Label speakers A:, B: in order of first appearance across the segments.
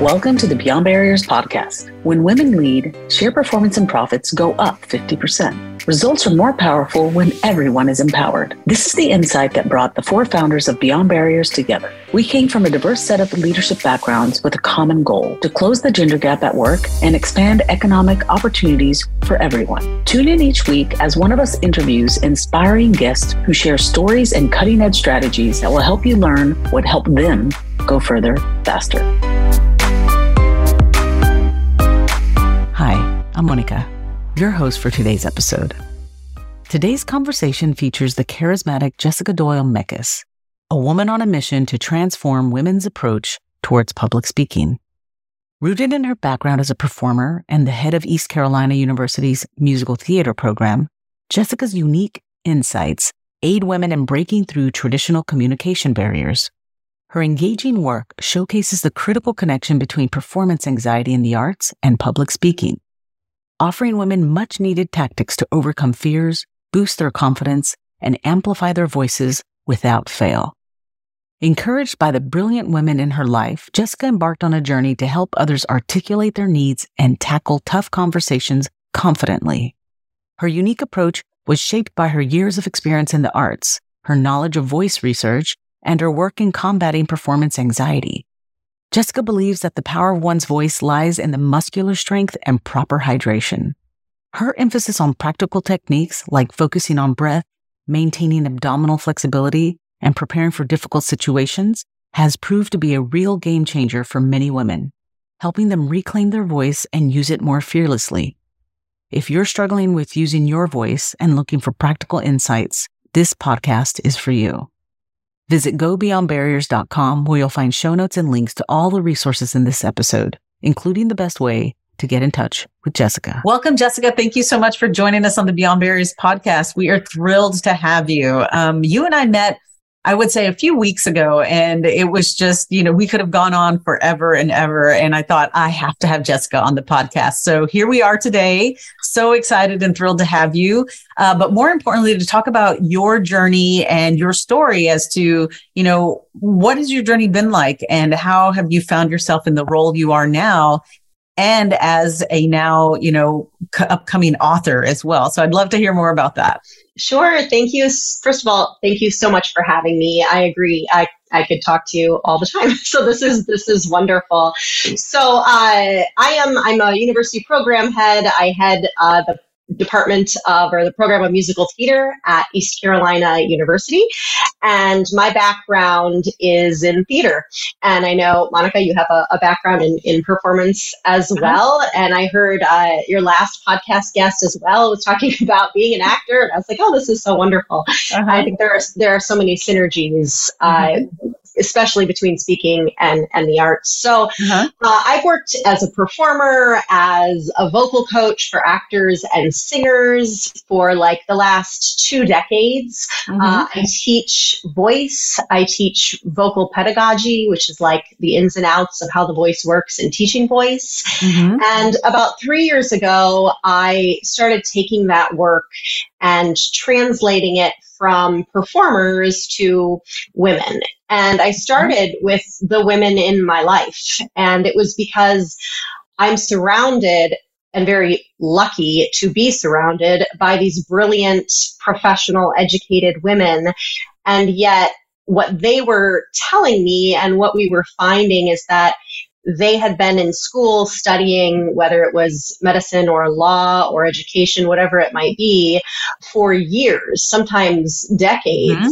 A: Welcome to the Beyond Barriers podcast. When women lead, share performance and profits go up 50%. Results are more powerful when everyone is empowered. This is the insight that brought the four founders of Beyond Barriers together. We came from a diverse set of leadership backgrounds with a common goal to close the gender gap at work and expand economic opportunities for everyone. Tune in each week as one of us interviews inspiring guests who share stories and cutting edge strategies that will help you learn what helped them go further faster.
B: I'm Monica, your host for today's episode. Today's conversation features the charismatic Jessica Doyle Mekkes, a woman on a mission to transform women's approach towards public speaking. Rooted in her background as a performer and the head of East Carolina University's musical theater program, Jessica's unique insights aid women in breaking through traditional communication barriers. Her engaging work showcases the critical connection between performance anxiety in the arts and public speaking offering women much needed tactics to overcome fears, boost their confidence, and amplify their voices without fail. Encouraged by the brilliant women in her life, Jessica embarked on a journey to help others articulate their needs and tackle tough conversations confidently. Her unique approach was shaped by her years of experience in the arts, her knowledge of voice research, and her work in combating performance anxiety. Jessica believes that the power of one's voice lies in the muscular strength and proper hydration. Her emphasis on practical techniques like focusing on breath, maintaining abdominal flexibility, and preparing for difficult situations has proved to be a real game changer for many women, helping them reclaim their voice and use it more fearlessly. If you're struggling with using your voice and looking for practical insights, this podcast is for you. Visit gobeyondbarriers.com where you'll find show notes and links to all the resources in this episode, including the best way to get in touch with Jessica.
C: Welcome, Jessica. Thank you so much for joining us on the Beyond Barriers podcast. We are thrilled to have you. Um, you and I met I would say a few weeks ago. And it was just, you know, we could have gone on forever and ever. And I thought, I have to have Jessica on the podcast. So here we are today. So excited and thrilled to have you. Uh, but more importantly, to talk about your journey and your story as to, you know, what has your journey been like and how have you found yourself in the role you are now? And as a now, you know, c- upcoming author as well. So I'd love to hear more about that.
D: Sure. Thank you. First of all, thank you so much for having me. I agree. I, I could talk to you all the time. So this is this is wonderful. So uh, I am I'm a university program head. I head uh, the department of or the program of musical theater at East Carolina University. And my background is in theater. And I know, Monica, you have a, a background in, in performance as uh-huh. well. And I heard uh, your last podcast guest as well was talking about being an actor. And I was like, oh, this is so wonderful. Uh-huh. I think there are, there are so many synergies uh, mm-hmm especially between speaking and, and the arts. So uh-huh. uh, I've worked as a performer, as a vocal coach for actors and singers for like the last two decades. Mm-hmm. Uh, I teach voice, I teach vocal pedagogy, which is like the ins and outs of how the voice works in teaching voice. Mm-hmm. And about three years ago, I started taking that work and translating it from performers to women. And I started with the women in my life. And it was because I'm surrounded and very lucky to be surrounded by these brilliant, professional, educated women. And yet, what they were telling me and what we were finding is that they had been in school studying whether it was medicine or law or education, whatever it might be, for years, sometimes decades. Mm-hmm.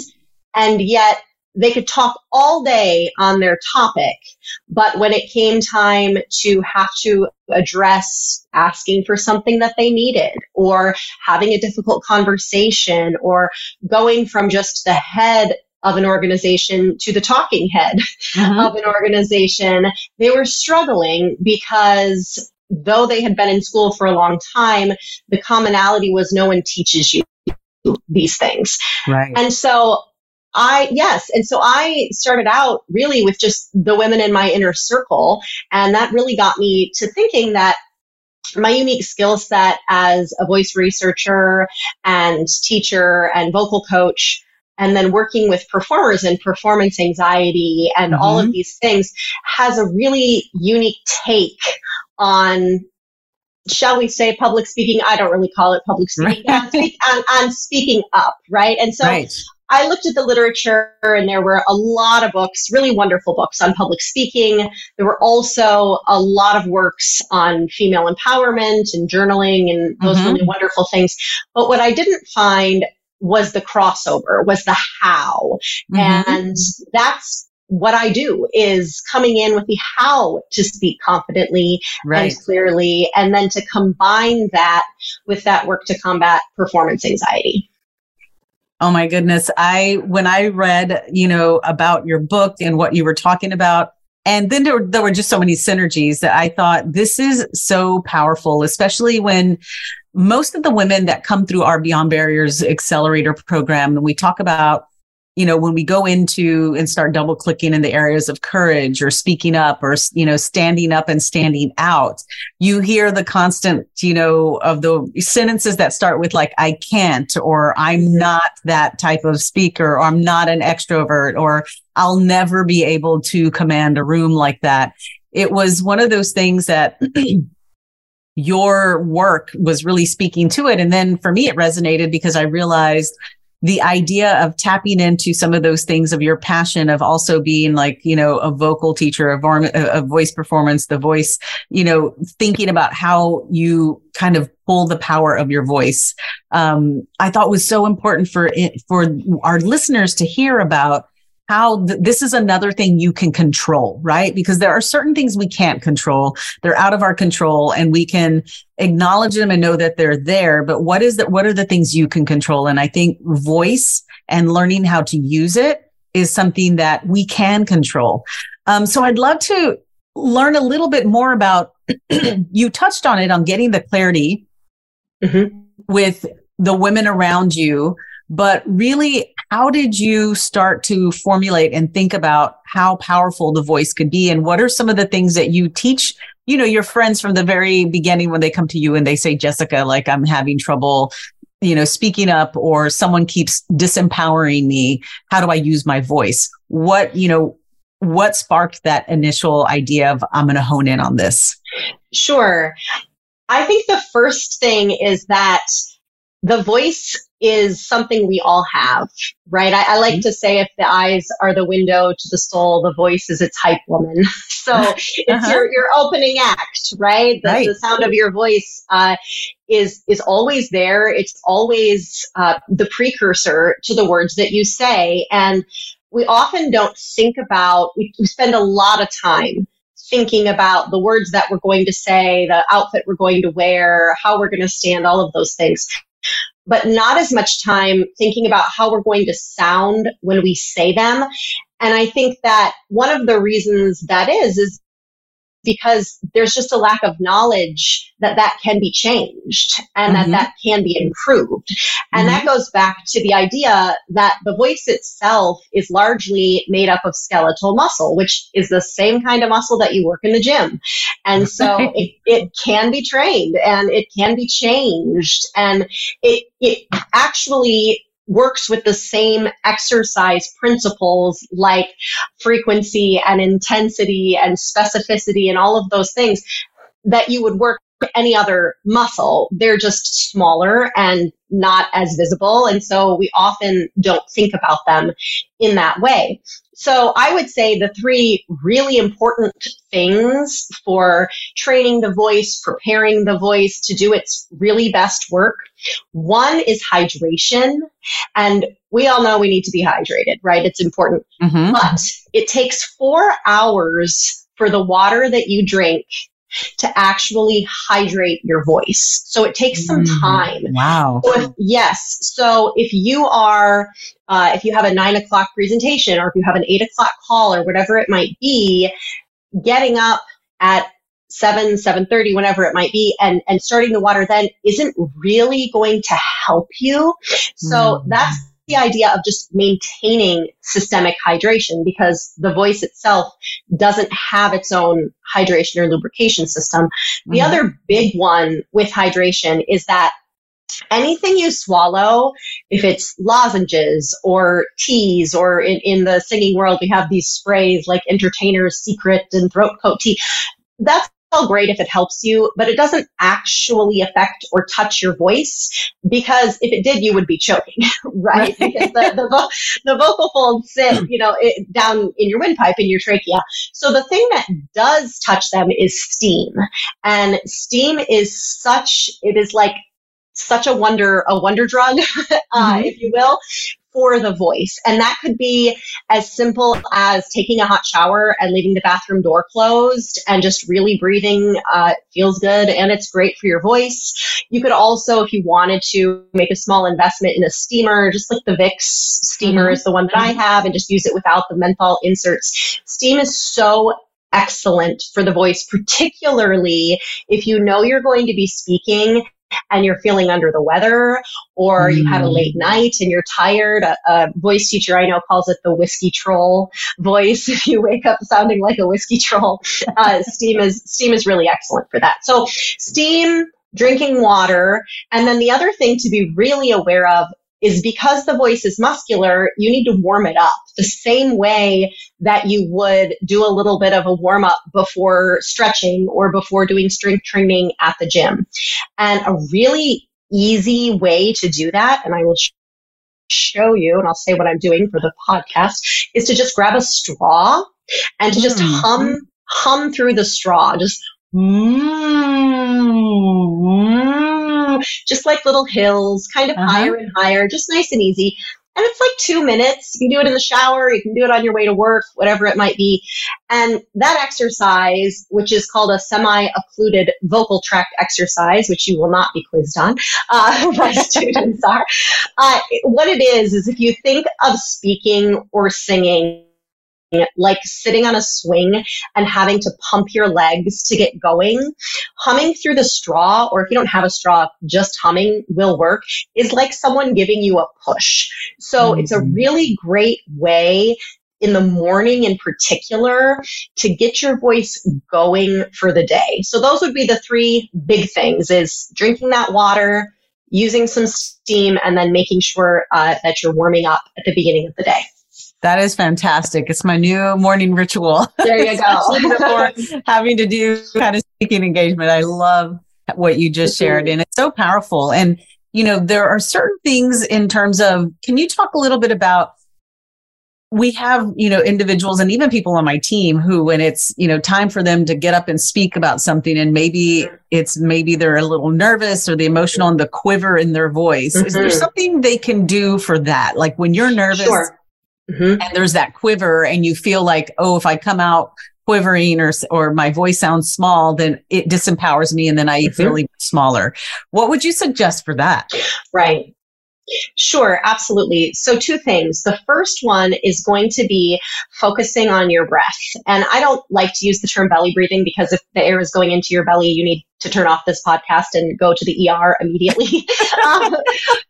D: And yet they could talk all day on their topic, but when it came time to have to address asking for something that they needed or having a difficult conversation or going from just the head of an organization to the talking head mm-hmm. of an organization, they were struggling because though they had been in school for a long time, the commonality was no one teaches you these things.
C: Right.
D: And so I, yes. And so I started out really with just the women in my inner circle. And that really got me to thinking that my unique skill set as a voice researcher and teacher and vocal coach and then working with performers and performance anxiety and mm-hmm. all of mm-hmm. these things has a really unique take on shall we say public speaking i don't really call it public speaking right. on, on, on, speaking up right and so right. I looked at the literature and there were a lot of books, really wonderful books on public speaking. There were also a lot of works on female empowerment and journaling and those mm-hmm. really wonderful things. But what I didn't find was the crossover, was the how. Mm-hmm. And that's what I do is coming in with the how to speak confidently right. and clearly, and then to combine that with that work to combat performance anxiety.
C: Oh my goodness. I, when I read, you know, about your book and what you were talking about, and then there were, there were just so many synergies that I thought this is so powerful, especially when most of the women that come through our Beyond Barriers Accelerator program, we talk about you know, when we go into and start double clicking in the areas of courage or speaking up or, you know, standing up and standing out, you hear the constant, you know, of the sentences that start with like, I can't, or I'm mm-hmm. not that type of speaker, or I'm not an extrovert, or I'll never be able to command a room like that. It was one of those things that your work was really speaking to it. And then for me, it resonated because I realized the idea of tapping into some of those things of your passion of also being like, you know, a vocal teacher, a, vorm- a voice performance, the voice, you know, thinking about how you kind of pull the power of your voice. Um, I thought was so important for it, for our listeners to hear about how th- this is another thing you can control, right? Because there are certain things we can't control. They're out of our control and we can acknowledge them and know that they're there. But what is that? What are the things you can control? And I think voice and learning how to use it is something that we can control. Um, so I'd love to learn a little bit more about, you touched on it on getting the clarity mm-hmm. with the women around you but really, how did you start to formulate and think about how powerful the voice could be? And what are some of the things that you teach, you know, your friends from the very beginning when they come to you and they say, Jessica, like I'm having trouble, you know, speaking up or someone keeps disempowering me. How do I use my voice? What, you know, what sparked that initial idea of I'm going to hone in on this?
D: Sure. I think the first thing is that the voice is something we all have, right? I, I like mm-hmm. to say if the eyes are the window to the soul, the voice is its hype woman. so it's uh-huh. your, your opening act, right? The, right. the sound of your voice uh, is is always there. It's always uh, the precursor to the words that you say, and we often don't think about. We, we spend a lot of time thinking about the words that we're going to say, the outfit we're going to wear, how we're going to stand, all of those things but not as much time thinking about how we're going to sound when we say them. And I think that one of the reasons that is, is because there's just a lack of knowledge that that can be changed and mm-hmm. that that can be improved. And mm-hmm. that goes back to the idea that the voice itself is largely made up of skeletal muscle, which is the same kind of muscle that you work in the gym. And so it, it can be trained and it can be changed and it, it actually works with the same exercise principles like frequency and intensity and specificity and all of those things that you would work any other muscle. They're just smaller and not as visible. And so we often don't think about them in that way. So I would say the three really important things for training the voice, preparing the voice to do its really best work. One is hydration. And we all know we need to be hydrated, right? It's important. Mm-hmm. But it takes four hours for the water that you drink to actually hydrate your voice. So it takes some mm-hmm. time.
C: Wow.
D: So if, yes. So if you are, uh, if you have a nine o'clock presentation or if you have an eight o'clock call or whatever it might be, getting up at 7 7.30 whenever it might be and and starting the water then isn't really going to help you so mm-hmm. that's the idea of just maintaining systemic hydration because the voice itself doesn't have its own hydration or lubrication system. The mm-hmm. other big one with hydration is that anything you swallow, if it's lozenges or teas, or in, in the singing world, we have these sprays like Entertainer's Secret and Throat Coat Tea. That's all great if it helps you, but it doesn't actually affect or touch your voice because if it did, you would be choking, right? right. because the, the, vo- the, vocal folds sit, you know, it, down in your windpipe in your trachea. So the thing that does touch them is steam. And steam is such, it is like such a wonder, a wonder drug, uh, mm-hmm. if you will, for the voice. And that could be as simple as taking a hot shower and leaving the bathroom door closed and just really breathing uh, feels good and it's great for your voice. You could also, if you wanted to, make a small investment in a steamer, just like the Vicks steamer mm-hmm. is the one that I have, and just use it without the menthol inserts. Steam is so excellent for the voice, particularly if you know you're going to be speaking and you're feeling under the weather or mm. you had a late mm. night and you're tired. A, a, voice teacher I know calls it the whiskey troll voice. If you wake up sounding like a whiskey troll, uh, steam is steam is really excellent for that. So steam, drinking water, and then the other thing to be really aware of is because the voice is muscular, you need to warm it up the same way that you would do a little bit of a warm up before stretching or before doing strength training at the gym. And a really easy way to do that, and I will show you, and I'll say what I'm doing for the podcast, is to just grab a straw and to just mm. hum, hum through the straw. Just mm, just like little hills, kind of uh-huh. higher and higher, just nice and easy. And it's like two minutes. You can do it in the shower, you can do it on your way to work, whatever it might be. And that exercise, which is called a semi occluded vocal tract exercise, which you will not be quizzed on, uh, my students are. Uh, what it is, is if you think of speaking or singing, like sitting on a swing and having to pump your legs to get going. Humming through the straw, or if you don't have a straw, just humming will work, is like someone giving you a push. So mm-hmm. it's a really great way in the morning in particular to get your voice going for the day. So those would be the three big things is drinking that water, using some steam, and then making sure uh, that you're warming up at the beginning of the day.
C: That is fantastic. It's my new morning ritual.
D: There you go.
C: having to do kind of speaking engagement. I love what you just shared and it's so powerful. And, you know, there are certain things in terms of, can you talk a little bit about we have, you know, individuals and even people on my team who, when it's, you know, time for them to get up and speak about something and maybe it's maybe they're a little nervous or the emotional and the quiver in their voice. Mm-hmm. Is there mm-hmm. something they can do for that? Like when you're nervous, sure mm-hmm. and there's that quiver and you feel like, oh, if I come out quivering or, or my voice sounds small, then it disempowers me and then I mm-hmm. feel even smaller. What would you suggest for that?
D: Right. Sure, absolutely. So, two things. The first one is going to be focusing on your breath. And I don't like to use the term belly breathing because if the air is going into your belly, you need to turn off this podcast and go to the ER immediately. um,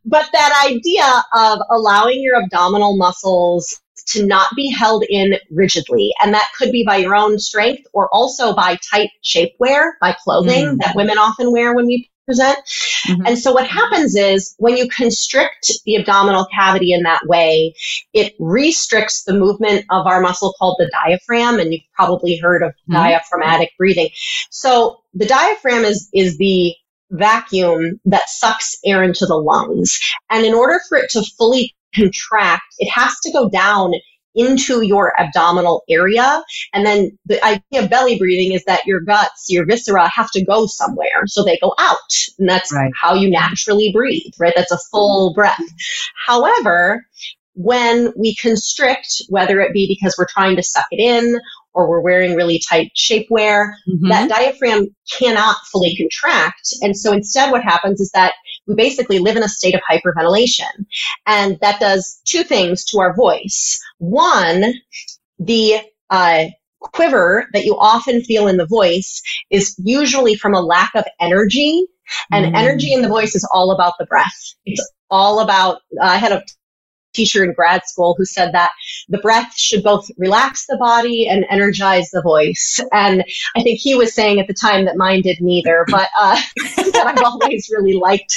D: but that idea of allowing your abdominal muscles to not be held in rigidly. And that could be by your own strength or also by tight shapewear, by clothing mm. that women often wear when we. Mm-hmm. And so what happens is when you constrict the abdominal cavity in that way, it restricts the movement of our muscle called the diaphragm. And you've probably heard of mm-hmm. diaphragmatic breathing. So the diaphragm is, is the vacuum that sucks air into the lungs. And in order for it to fully contract, it has to go down into your abdominal area. And then the idea of belly breathing is that your guts, your viscera have to go somewhere. So they go out. And that's right. how you naturally breathe, right? That's a full breath. However, when we constrict, whether it be because we're trying to suck it in or we're wearing really tight shapewear, mm-hmm. that diaphragm cannot fully contract. And so instead, what happens is that we basically live in a state of hyperventilation. And that does two things to our voice. One, the uh, quiver that you often feel in the voice is usually from a lack of energy. And mm. energy in the voice is all about the breath. It's all about, uh, I had a teacher in grad school who said that the breath should both relax the body and energize the voice. And I think he was saying at the time that mine did neither, but uh, I've always really liked.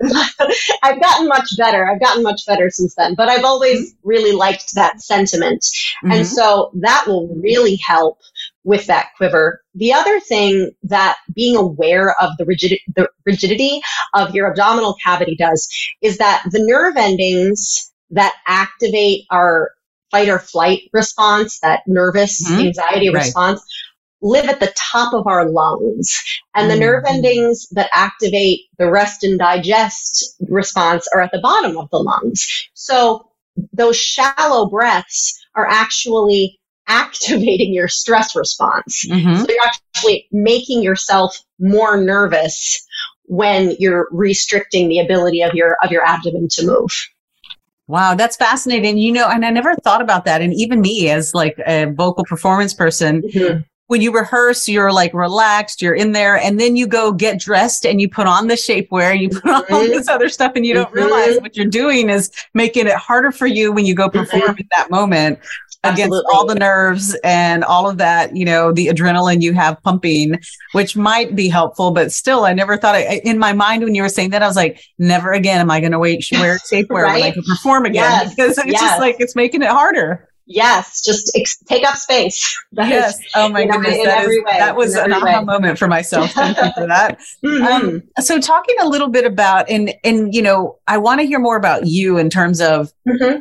D: I've gotten much better. I've gotten much better since then, but I've always really liked that sentiment. Mm-hmm. And so that will really help with that quiver. The other thing that being aware of the, rigid, the rigidity of your abdominal cavity does is that the nerve endings that activate our fight or flight response, that nervous mm-hmm. anxiety right. response, live at the top of our lungs. And mm-hmm. the nerve endings that activate the rest and digest response are at the bottom of the lungs. So those shallow breaths are actually activating your stress response. Mm-hmm. So you're actually making yourself more nervous when you're restricting the ability of your of your abdomen to move.
C: Wow, that's fascinating. You know, and I never thought about that. And even me as like a vocal performance person, mm-hmm. when you rehearse, you're like relaxed, you're in there, and then you go get dressed and you put on the shapewear and you put on mm-hmm. all this other stuff, and you don't realize mm-hmm. what you're doing is making it harder for you when you go perform mm-hmm. in that moment against Absolutely. all the nerves and all of that, you know, the adrenaline you have pumping, which might be helpful, but still, I never thought I, in my mind when you were saying that, I was like, never again am I going to wait wear shapewear right? when I can perform again yes. because it's yes. just like it's making it harder.
D: Yes, just ex- take up space.
C: That yes. Is, oh my goodness. Know, that, is, way, that was an aha way. moment for myself. Thank you for that. mm-hmm. um, so talking a little bit about, and, and, you know, I want to hear more about you in terms of mm-hmm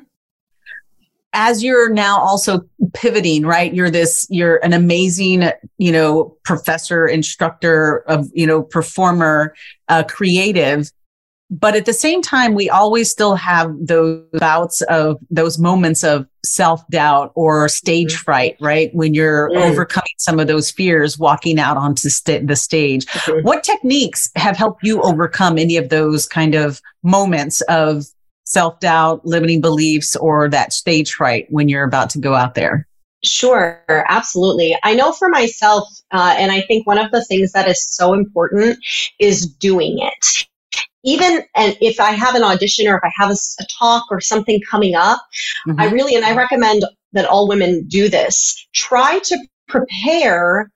C: as you're now also pivoting, right? You're this, you're an amazing, you know, professor, instructor of, you know, performer, uh, creative. But at the same time, we always still have those bouts of those moments of self doubt or stage mm-hmm. fright, right? When you're mm. overcoming some of those fears, walking out onto st- the stage. Mm-hmm. What techniques have helped you overcome any of those kind of moments of self doubt, limiting beliefs, or that stage fright when you're about to go out there?
D: Sure, absolutely. I know for myself, uh, and I think one of the things that is so important is doing it. Even and if I have an audition or if I have a, a talk or something coming up, mm-hmm. I really and I recommend that all women do this. Try to prepare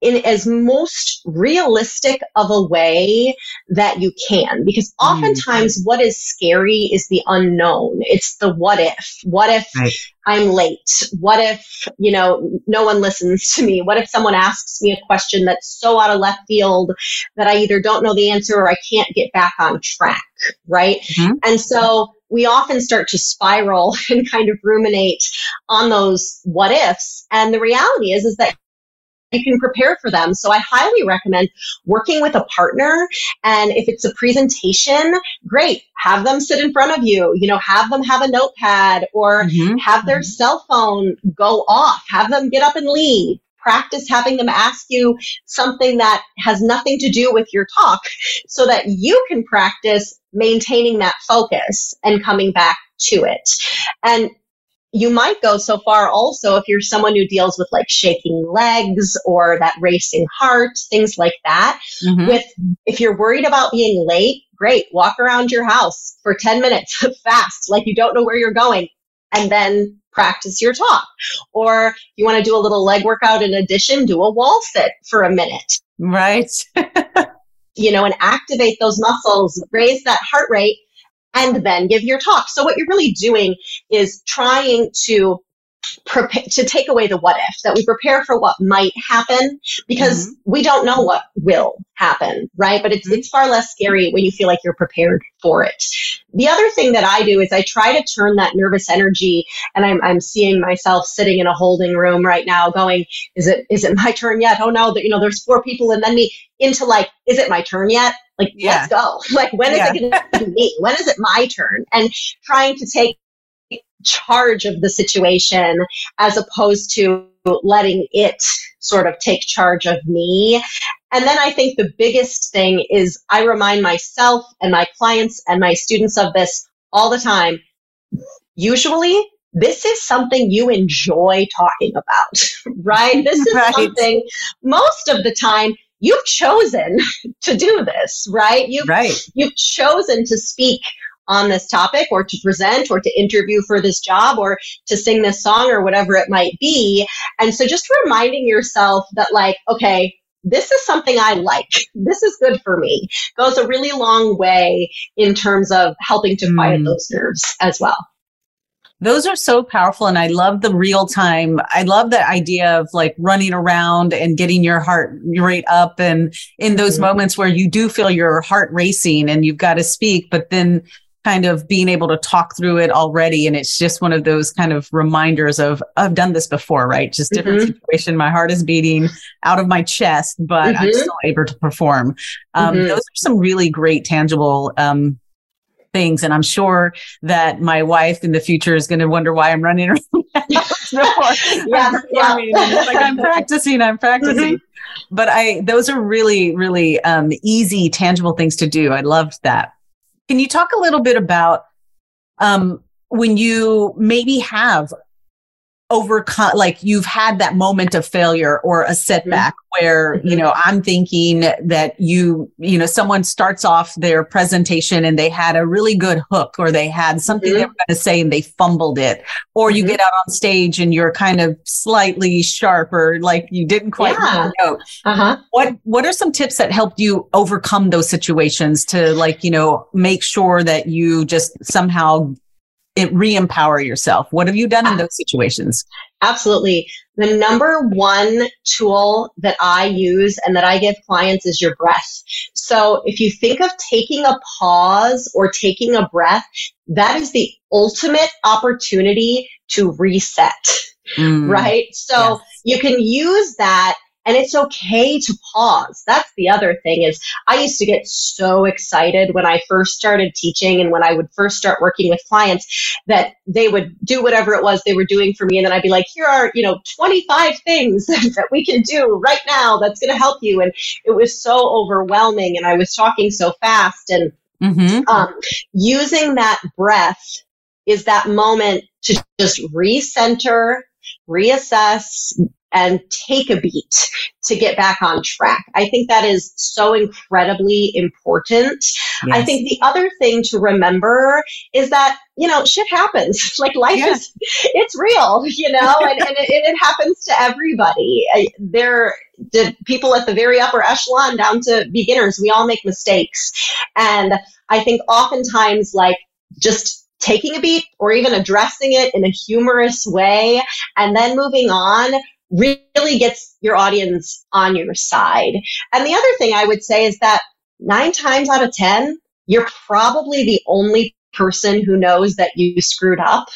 D: in as most realistic of a way that you can because mm. oftentimes mm. what is scary is the unknown it's the what if what if right. i'm late what if you know no one listens to me what if someone asks me a question that's so out of left field that i either don't know the answer or i can't get back on track right mm-hmm. and so we often start to spiral and kind of ruminate on those what ifs and the reality is is that you can prepare for them. So I highly recommend working with a partner. And if it's a presentation, great. Have them sit in front of you, you know, have them have a notepad or mm-hmm. have their mm-hmm. cell phone go off, have them get up and leave. Practice having them ask you something that has nothing to do with your talk so that you can practice maintaining that focus and coming back to it. And you might go so far also if you're someone who deals with like shaking legs or that racing heart, things like that. Mm-hmm. With if you're worried about being late, great, walk around your house for 10 minutes fast, like you don't know where you're going, and then practice your talk. Or you want to do a little leg workout in addition, do a wall sit for a minute.
C: Right.
D: you know, and activate those muscles, raise that heart rate and then give your talk. So what you're really doing is trying to prepare to take away the what if that we prepare for what might happen because mm-hmm. we don't know what will happen right but it's mm-hmm. it's far less scary when you feel like you're prepared for it the other thing that i do is i try to turn that nervous energy and i'm, I'm seeing myself sitting in a holding room right now going is it is it my turn yet oh no that you know there's four people and then me into like is it my turn yet like, yeah. let's go. Like, when is yeah. it going to be me? When is it my turn? And trying to take charge of the situation as opposed to letting it sort of take charge of me. And then I think the biggest thing is I remind myself and my clients and my students of this all the time. Usually, this is something you enjoy talking about, right? This is right. something most of the time you've chosen to do this, right? You've,
C: right.
D: you've chosen to speak on this topic or to present or to interview for this job or to sing this song or whatever it might be. And so just reminding yourself that like, okay, this is something I like. This is good for me. Goes a really long way in terms of helping to quiet mm. those nerves as well.
C: Those are so powerful. And I love the real time. I love the idea of like running around and getting your heart rate up. And in those mm-hmm. moments where you do feel your heart racing and you've got to speak, but then kind of being able to talk through it already. And it's just one of those kind of reminders of, I've done this before, right? Just different mm-hmm. situation. My heart is beating out of my chest, but mm-hmm. I'm still able to perform. Um, mm-hmm. Those are some really great, tangible, um, things. And I'm sure that my wife in the future is going to wonder why I'm running around yeah, I'm yeah. like I'm practicing, I'm practicing. Mm-hmm. But I, those are really, really um, easy, tangible things to do. I loved that. Can you talk a little bit about um, when you maybe have overcome like you've had that moment of failure or a setback mm-hmm. where you mm-hmm. know i'm thinking that you you know someone starts off their presentation and they had a really good hook or they had something mm-hmm. they were going to say and they fumbled it or you mm-hmm. get out on stage and you're kind of slightly sharper like you didn't quite yeah. know uh-huh. what what are some tips that helped you overcome those situations to like you know make sure that you just somehow re-empower yourself. What have you done in those situations?
D: Absolutely. The number one tool that i use and that i give clients is your breath. So if you think of taking a pause or taking a breath that is the ultimate opportunity to reset mm, right? So yes. you can use that and it's okay to pause. That's the other thing is I used to get so excited when I first started teaching and when I would first start working with clients that they would do whatever it was they were doing for me. And then I'd be like, here are, you know, 25 things that we can do right now that's going to help you. And it was so overwhelming and I was talking so fast and mm-hmm. um, using that breath is that moment to just recenter, reassess, and take a beat to get back on track. I think that is so incredibly important. Yes. I think the other thing to remember is that, you know, shit happens. like life is, it's real, you know, and, and it, it, happens to everybody. There, the people at the very upper echelon down to beginners, we all make mistakes. And I think oftentimes, like, just taking a beat or even addressing it in a humorous way and then moving on really gets your audience on your side. And the other thing I would say is that nine times out of 10, you're probably the only person who knows that you screwed up.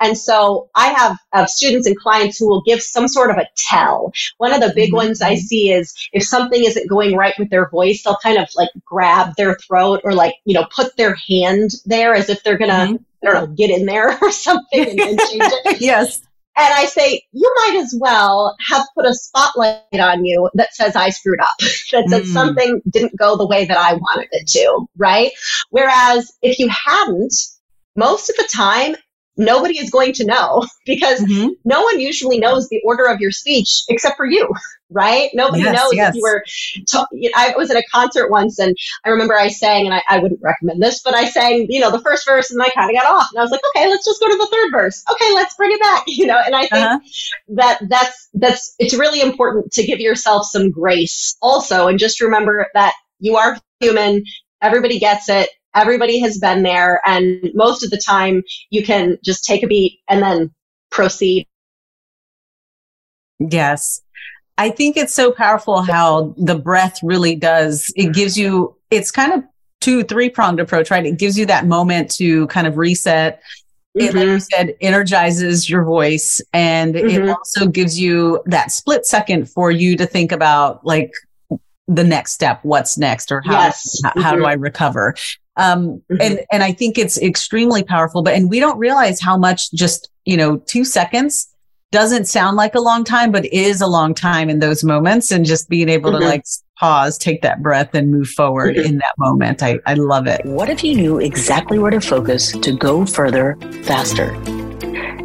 D: And so I have, have students and clients who will give some sort of a tell. One of the big mm-hmm. ones I see is if something isn't going right with their voice, they'll kind of like grab their throat or like, you know, put their hand there as if they're going to, mm-hmm. I don't know, get in there or something and, and change it.
C: yes.
D: And I say, you might as well have put a spotlight on you that says I screwed up, that says mm. something didn't go the way that I wanted it to, right? Whereas if you hadn't, most of the time, nobody is going to know because mm-hmm. no one usually knows the order of your speech except for you, right? Nobody yes, knows yes. if you were. I was at a concert once, and I remember I sang, and I, I, wouldn't recommend this, but I sang, you know, the first verse, and I kind of got off, and I was like, okay, let's just go to the third verse. Okay, let's bring it back, you know. And I think uh-huh. that that's that's it's really important to give yourself some grace also, and just remember that you are human. Everybody gets it Everybody has been there. And most of the time, you can just take a beat and then proceed.
C: Yes. I think it's so powerful how the breath really does. It gives you, it's kind of two, three pronged approach, right? It gives you that moment to kind of reset. It, mm-hmm. like you said, energizes your voice and mm-hmm. it also gives you that split second for you to think about like the next step, what's next, or how, yes. how, how mm-hmm. do I recover? Um, mm-hmm. and, and I think it's extremely powerful, but, and we don't realize how much just, you know, two seconds doesn't sound like a long time, but is a long time in those moments and just being able mm-hmm. to like pause, take that breath and move forward mm-hmm. in that moment. I, I love it.
A: What if you knew exactly where to focus to go further faster?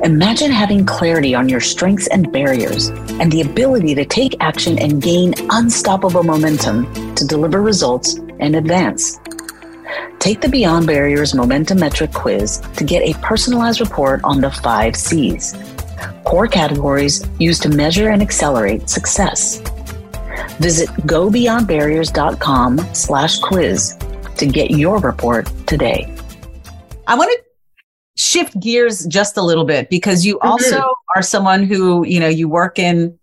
A: Imagine having clarity on your strengths and barriers and the ability to take action and gain unstoppable momentum to deliver results and advance. Take the Beyond Barriers Momentum Metric quiz to get a personalized report on the five C's, core categories used to measure and accelerate success. Visit gobeyondbarriers.com slash quiz to get your report today.
C: I want to shift gears just a little bit because you mm-hmm. also are someone who, you know, you work in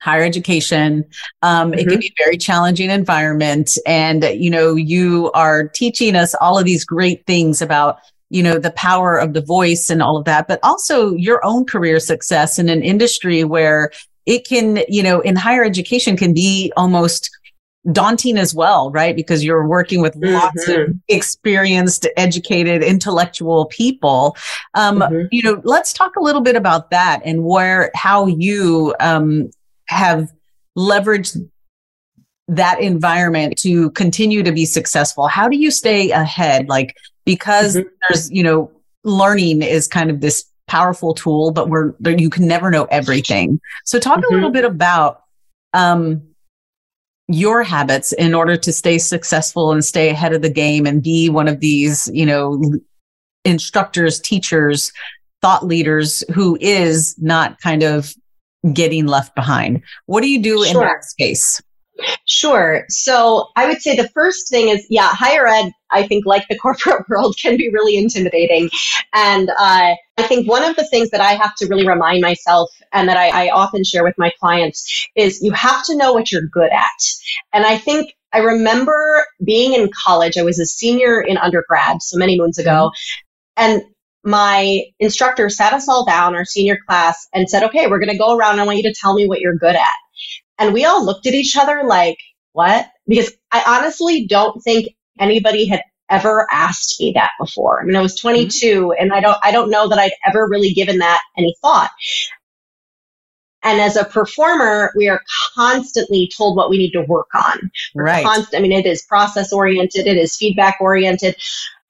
C: higher education. Um, mm-hmm. It can mm-hmm. be a very challenging environment. And, you know, you are teaching us all of these great things about, you know, the power of the voice and all of that, but also your own career success in an industry where it can, you know, in higher education can be almost daunting as well, right? Because you're working with mm-hmm. lots of mm-hmm. experienced, educated, intellectual people. Um, mm-hmm. You know, let's talk a little bit about that and where, how you um, have leveraged that environment to continue to be successful. How do you stay ahead? Like, because mm-hmm. there's, you know, learning is kind of this powerful tool, but we're, you can never know everything. So talk a little mm-hmm. bit about, um, your habits in order to stay successful and stay ahead of the game and be one of these, you know, instructors, teachers, thought leaders who is not kind of getting left behind. What do you do sure. in that space?
D: Sure. So I would say the first thing is, yeah, higher ed, I think, like the corporate world, can be really intimidating. And uh, I think one of the things that I have to really remind myself and that I, I often share with my clients is you have to know what you're good at. And I think I remember being in college, I was a senior in undergrad, so many moons ago. Mm-hmm. And my instructor sat us all down, our senior class, and said, okay, we're going to go around. I want you to tell me what you're good at. And we all looked at each other like, what? Because I honestly don't think anybody had ever asked me that before. I mean, I was 22 mm-hmm. and I don't, I don't know that I'd ever really given that any thought. And as a performer, we are constantly told what we need to work on.
C: right.
D: Const- I mean, it is process oriented, it is feedback oriented.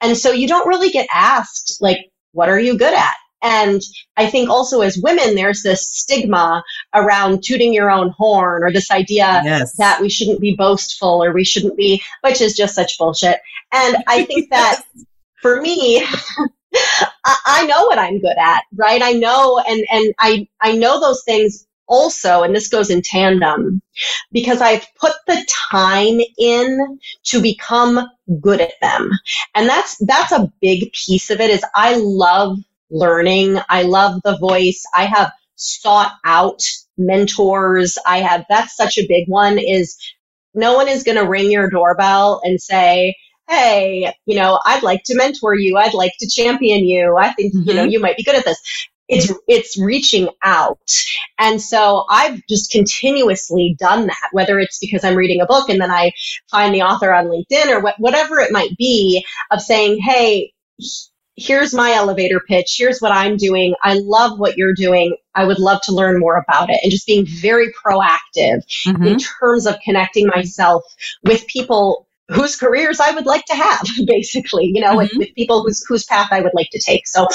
D: And so you don't really get asked, like, what are you good at? And I think also as women, there's this stigma around tooting your own horn or this idea yes. that we shouldn't be boastful or we shouldn't be, which is just such bullshit. And I think that for me, I know what I'm good at, right? I know, and, and I, I know those things also, and this goes in tandem, because I've put the time in to become good at them. And that's, that's a big piece of it is I love learning. I love the voice. I have sought out mentors. I have, that's such a big one is no one is going to ring your doorbell and say, Hey, you know, I'd like to mentor you. I'd like to champion you. I think, mm-hmm. you know, mm-hmm. you might be good at this it's it's reaching out. And so i've just continuously done that whether it's because i'm reading a book and then i find the author on linkedin or wh- whatever it might be of saying hey here's my elevator pitch. Here's what i'm doing. I love what you're doing. I would love to learn more about it. And just being very proactive mm-hmm. in terms of connecting myself with people whose careers I would like to have, basically, you know, mm-hmm. with, with, people whose whose path I would like to take. So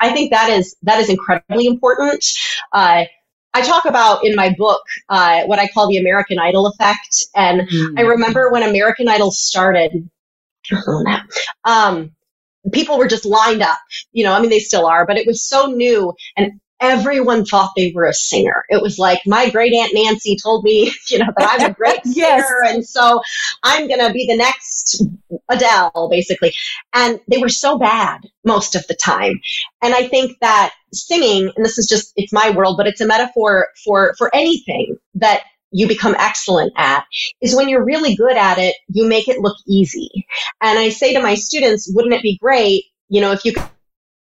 D: I think that is that is incredibly important. Uh, I talk about in my book uh, what I call the American Idol effect, and mm-hmm. I remember when American Idol started. Um, people were just lined up, you know. I mean, they still are, but it was so new, and everyone thought they were a singer. It was like my great aunt Nancy told me, you know, that I'm a great yes. singer, and so I'm going to be the next Adele, basically. And they were so bad most of the time. And I think that singing, and this is just it's my world, but it's a metaphor for for anything that you become excellent at is when you're really good at it, you make it look easy. And I say to my students, wouldn't it be great, you know, if you could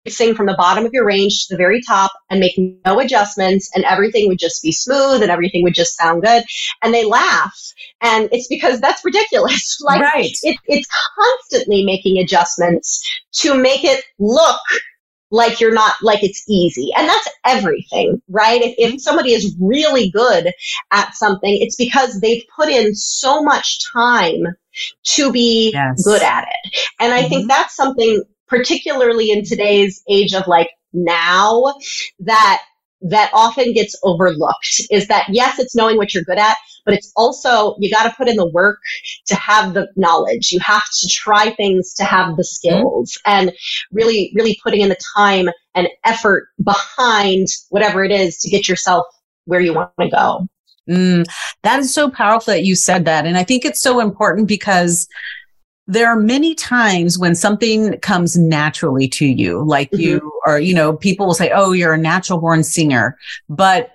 D: sing from the bottom of your range to the very top and make no adjustments and everything would just be smooth and everything would just sound good. And they laugh. And it's because that's ridiculous. Like right. it, it's constantly making adjustments to make it look like you're not like it's easy. And that's everything right? If, if somebody is really good at something it's because they've put in so much time to be yes. good at it. And i mm-hmm. think that's something particularly in today's age of like now that that often gets overlooked is that yes, it's knowing what you're good at, but it's also, you got to put in the work to have the knowledge. You have to try things to have the skills mm-hmm. and really, really putting in the time and effort behind whatever it is to get yourself where you want to go.
C: Mm, that is so powerful that you said that. And I think it's so important because there are many times when something comes naturally to you, like mm-hmm. you, or, you know, people will say, Oh, you're a natural born singer. But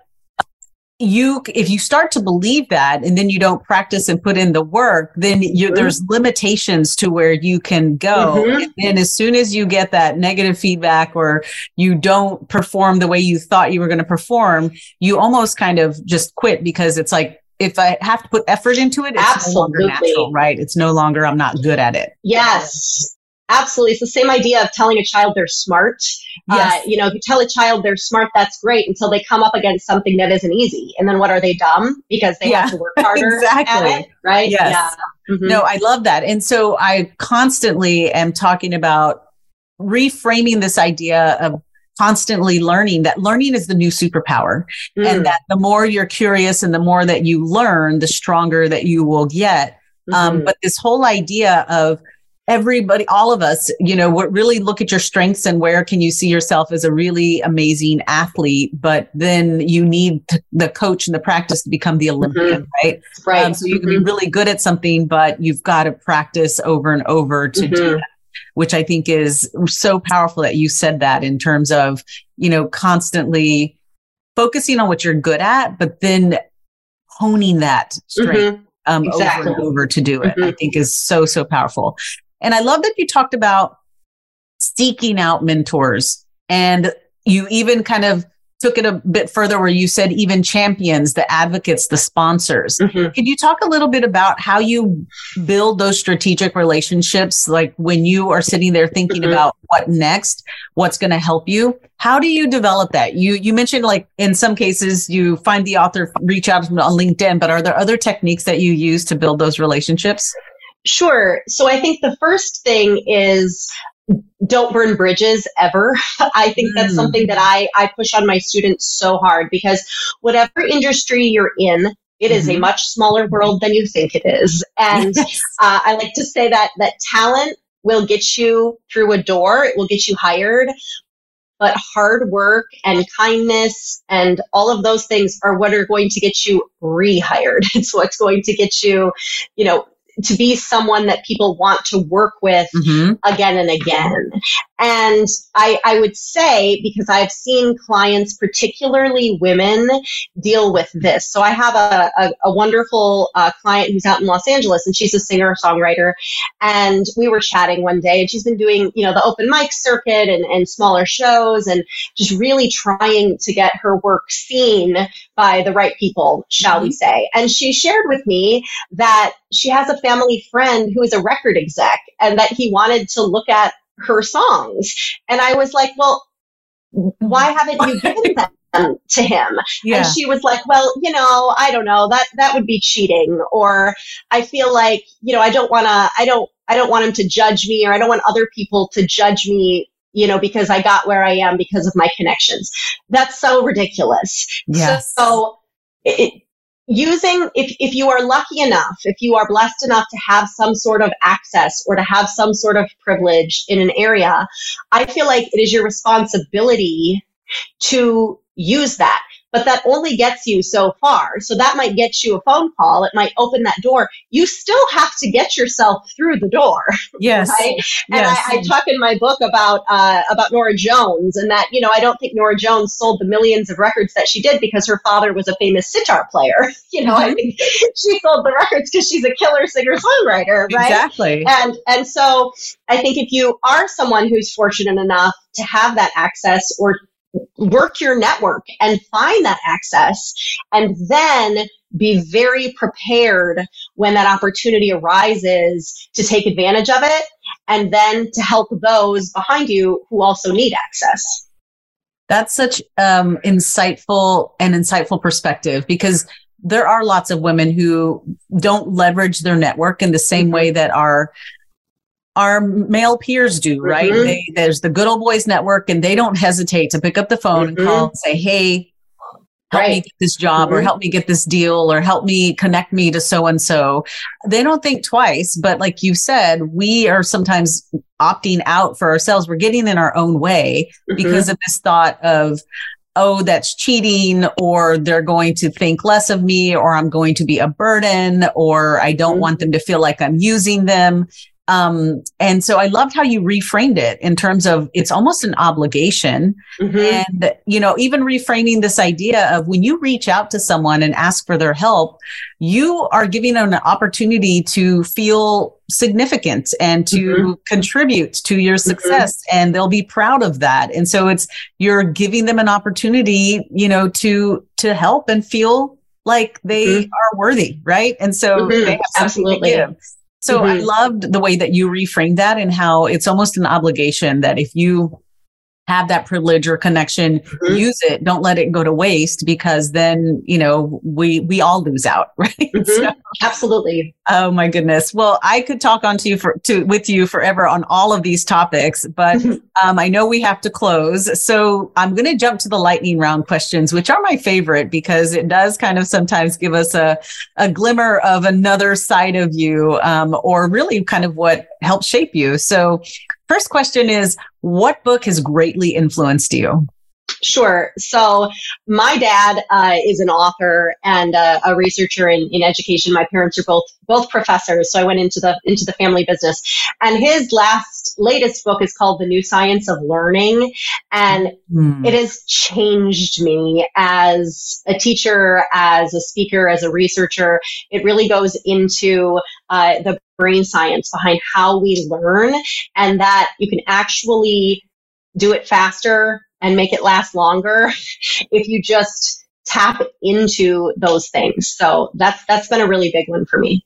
C: you if you start to believe that and then you don't practice and put in the work then you, mm-hmm. there's limitations to where you can go mm-hmm. and then as soon as you get that negative feedback or you don't perform the way you thought you were going to perform you almost kind of just quit because it's like if I have to put effort into it, it's Absolutely. no longer natural, right? It's no longer I'm not good at it.
D: Yes. Absolutely. It's the same idea of telling a child they're smart. Uh, yes. Uh, you know, if you tell a child they're smart, that's great until they come up against something that isn't easy. And then what are they dumb? Because they yeah. have to work harder. exactly. It, right?
C: Yes. Yeah. Mm-hmm. No, I love that. And so I constantly am talking about reframing this idea of constantly learning that learning is the new superpower mm. and that the more you're curious and the more that you learn, the stronger that you will get. Um, mm-hmm. Um, but this whole idea of everybody, all of us, you know, what really look at your strengths and where can you see yourself as a really amazing athlete. But then you need to, the coach and the practice to become the Olympian, mm-hmm. right?
D: Right. Um,
C: so you can mm-hmm. be really good at something, but you've got to practice over and over to mm-hmm. do that. Which I think is so powerful that you said that in terms of, you know, constantly focusing on what you're good at, but then honing that strength mm-hmm. um, exactly. over and over to do it, mm-hmm. I think is so, so powerful. And I love that you talked about seeking out mentors and you even kind of took it a bit further where you said even champions, the advocates, the sponsors. Mm-hmm. Can you talk a little bit about how you build those strategic relationships? Like when you are sitting there thinking mm-hmm. about what next, what's going to help you? How do you develop that? You, you mentioned like in some cases you find the author, reach out on LinkedIn, but are there other techniques that you use to build those relationships?
D: Sure. So I think the first thing is don't burn bridges ever. I think that's mm. something that I, I push on my students so hard because whatever industry you're in, it mm-hmm. is a mm-hmm. much smaller world than you think it is. And yes. uh, I like to say that that talent will get you through a door, it will get you hired. But hard work and kindness and all of those things are what are going to get you rehired. It's what's going to get you, you know, to be someone that people want to work with mm-hmm. again and again. And I, I would say, because I've seen clients, particularly women, deal with this. So I have a, a, a wonderful uh, client who's out in Los Angeles and she's a singer songwriter. And we were chatting one day and she's been doing, you know, the open mic circuit and, and smaller shows and just really trying to get her work seen by the right people, shall mm-hmm. we say. And she shared with me that she has a family friend who is a record exec and that he wanted to look at her songs. And I was like, well, why mm-hmm. haven't you given them to him? Yeah. And she was like, well, you know, I don't know, that, that would be cheating. Or I feel like, you know, I don't want to, I don't, I don't want him to judge me or I don't want other people to judge me you know, because I got where I am because of my connections. That's so ridiculous. Yes. So, it, using if, if you are lucky enough if you are blessed enough to have some sort of access or to have some sort of privilege in an area i feel like it is your responsibility to use that but that only gets you so far. So that might get you a phone call. It might open that door. You still have to get yourself through the door.
C: Yes.
D: Right? And yes. I, I, talk in my book about, uh, about Norah Jones and that, you know, I don't think Norah Jones sold the millions of records that she did because her father was a famous sitar player. You know, mm-hmm. I think she sold the records because she's a killer singer songwriter, right?
C: Exactly.
D: And, and so I think if you are someone who's fortunate enough to have that access or work your network and find that access and then be very prepared when that opportunity arises to take advantage of it and then to help those behind you who also need access
C: that's such um, insightful and insightful perspective because there are lots of women who don't leverage their network in the same mm-hmm. way that our our male peers do, right? Mm-hmm. They, there's the good old boys network and they don't hesitate to pick up the phone mm-hmm. and call and say, Hey, help right. me get this job mm-hmm. or help me get this deal or help me connect me to so and so. They don't think twice. But like you said, we are sometimes opting out for ourselves. We're getting in our own way mm-hmm. because of this thought of, oh, that's cheating, or they're going to think less of me, or I'm going to be a burden, or I don't mm-hmm. want them to feel like I'm using them. Um, and so I loved how you reframed it in terms of it's almost an obligation. Mm-hmm. And, you know, even reframing this idea of when you reach out to someone and ask for their help, you are giving them an opportunity to feel significant and to mm-hmm. contribute to your mm-hmm. success mm-hmm. and they'll be proud of that. And so it's, you're giving them an opportunity, you know, to, to help and feel like they mm-hmm. are worthy. Right. And so
D: mm-hmm. they have Absolutely. to give.
C: So mm-hmm. I loved the way that you reframed that and how it's almost an obligation that if you have that privilege or connection mm-hmm. use it don't let it go to waste because then you know we we all lose out right mm-hmm.
D: so, absolutely
C: oh my goodness well i could talk on to you for to with you forever on all of these topics but mm-hmm. um, i know we have to close so i'm going to jump to the lightning round questions which are my favorite because it does kind of sometimes give us a, a glimmer of another side of you um, or really kind of what helped shape you so First question is What book has greatly influenced you?
D: Sure. So my dad uh, is an author and uh, a researcher in, in education. My parents are both both professors, so I went into the into the family business. And his last latest book is called The New Science of Learning, and mm. it has changed me as a teacher, as a speaker, as a researcher. It really goes into uh, the brain science behind how we learn and that you can actually do it faster and make it last longer if you just tap into those things. So that's that's been a really big one for me.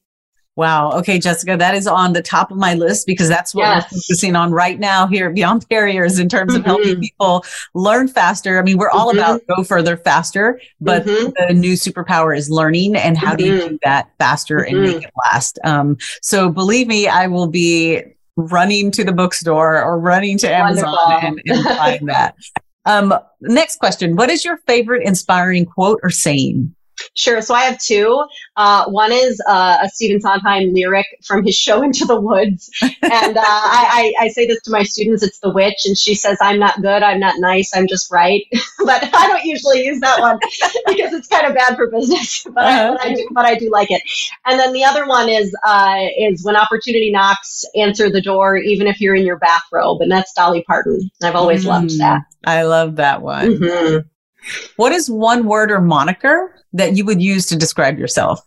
C: Wow. Okay, Jessica, that is on the top of my list because that's what yes. we're focusing on right now here Beyond Barriers in terms mm-hmm. of helping people learn faster. I mean, we're all mm-hmm. about go further faster, but mm-hmm. the new superpower is learning and how do you mm-hmm. do that faster and make mm-hmm. it last? Um, so believe me, I will be running to the bookstore or running to Amazon and, and buying that. Um, next question. What is your favorite inspiring quote or saying?
D: Sure. So I have two. Uh, one is uh, a Stephen Sondheim lyric from his show Into the Woods. And uh, I, I, I, say this to my students it's the witch, and she says, I'm not good, I'm not nice, I'm just right. but I don't usually use that one because it's kind of bad for business. But, uh-huh. I, but, I, do, but I do like it. And then the other one is uh, is when opportunity knocks, answer the door, even if you're in your bathrobe. And that's Dolly Parton. I've always mm, loved that.
C: I love that one. Mm-hmm. What is one word or moniker that you would use to describe yourself?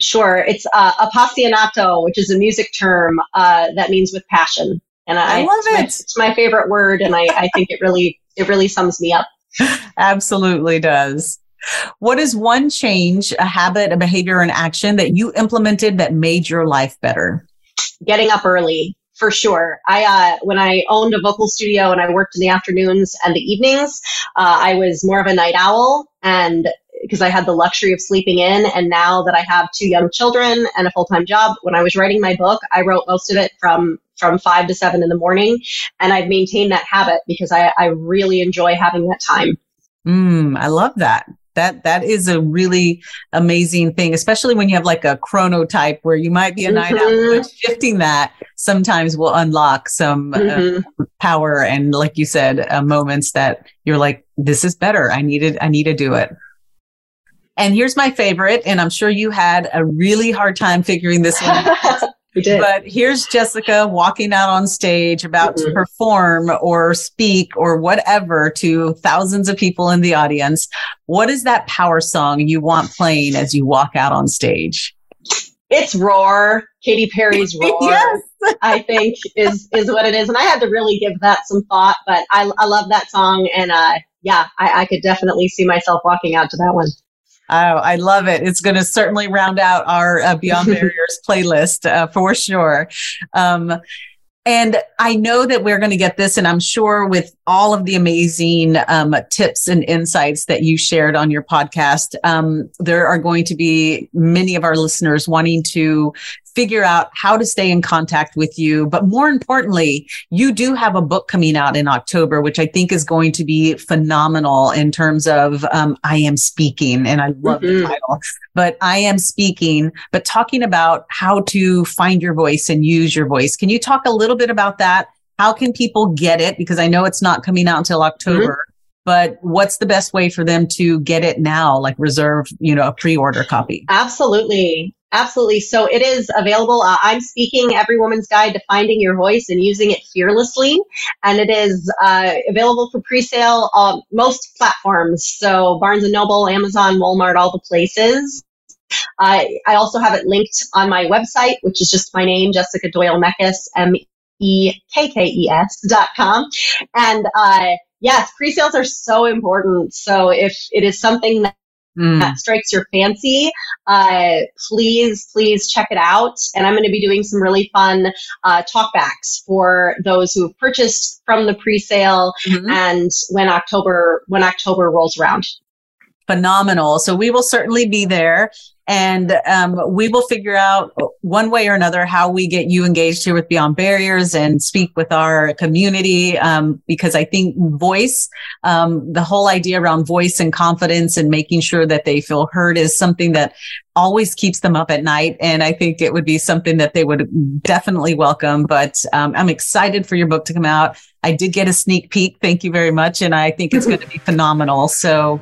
D: Sure. It's uh, appassionato, which is a music term uh, that means with passion.
C: And I, I love
D: it's
C: it.
D: It's my favorite word, and I, I think it really it really sums me up.
C: Absolutely does. What is one change, a habit, a behavior, an action that you implemented that made your life better?
D: Getting up early for sure. I uh, when I owned a vocal studio and I worked in the afternoons and the evenings, uh, I was more of a night owl, and because I had the luxury of sleeping in, and now that I have two young children and a full time job, when I was writing my book, I wrote most of it from from five to seven in the morning, and I've maintained that habit because I, I really enjoy having that time.
C: Mm, I love that that that is a really amazing thing especially when you have like a chronotype where you might be a night mm-hmm. out shifting that sometimes will unlock some uh, mm-hmm. uh, power and like you said uh, moments that you're like this is better i needed i need to do it and here's my favorite and i'm sure you had a really hard time figuring this one But here's Jessica walking out on stage about mm-hmm. to perform or speak or whatever to thousands of people in the audience. What is that power song you want playing as you walk out on stage?
D: It's Roar, Katy Perry's Roar. yes. I think is is what it is, and I had to really give that some thought. But I, I love that song, and uh, yeah, I, I could definitely see myself walking out to that one.
C: Oh, I love it. It's going to certainly round out our uh, Beyond Barriers playlist uh, for sure. Um, and I know that we're going to get this, and I'm sure with all of the amazing um, tips and insights that you shared on your podcast, um, there are going to be many of our listeners wanting to figure out how to stay in contact with you. But more importantly, you do have a book coming out in October, which I think is going to be phenomenal in terms of um, I am speaking. And I love mm-hmm. the title, but I am speaking, but talking about how to find your voice and use your voice. Can you talk a little bit about that? How can people get it? Because I know it's not coming out until October. Mm-hmm but what's the best way for them to get it now like reserve you know a pre-order copy
D: absolutely Absolutely. So it is available. Uh, I'm speaking Every Woman's Guide to Finding Your Voice and Using It Fearlessly. And it is uh, available for pre-sale on most platforms. So Barnes & Noble, Amazon, Walmart, all the places. Uh, I also have it linked on my website, which is just my name, Jessica Doyle Mekkes, M-E-K-K-E-S dot com. And uh, yes, pre-sales are so important. So if it is something that mm. that strikes your fancy, uh, please, please check it out. And I'm going to be doing some really fun uh, talkbacks for those who have purchased from the pre-sale mm-hmm. and when October when October rolls around
C: phenomenal. So we will certainly be there and um, we will figure out one way or another how we get you engaged here with Beyond Barriers and speak with our community. Um, because I think voice, um, the whole idea around voice and confidence and making sure that they feel heard is something that always keeps them up at night. And I think it would be something that they would definitely welcome. But um, I'm excited for your book to come out. I did get a sneak peek. Thank you very much. And I think it's going to be phenomenal. So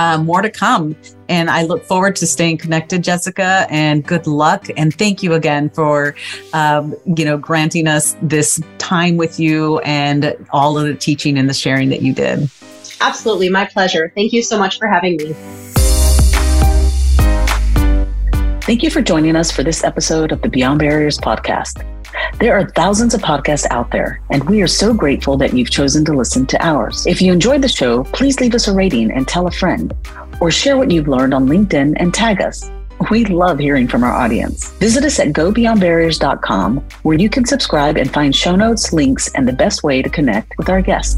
C: uh, more to come. And I look forward to staying connected, Jessica, and good luck. And thank you again for, um, you know, granting us this time with you and all of the teaching and the sharing that you did.
D: Absolutely. My pleasure. Thank you so much for having me.
A: Thank you for joining us for this episode of the Beyond Barriers podcast. There are thousands of podcasts out there, and we are so grateful that you've chosen to listen to ours. If you enjoyed the show, please leave us a rating and tell a friend, or share what you've learned on LinkedIn and tag us. We love hearing from our audience. Visit us at gobeyondbarriers.com, where you can subscribe and find show notes, links, and the best way to connect with our guests.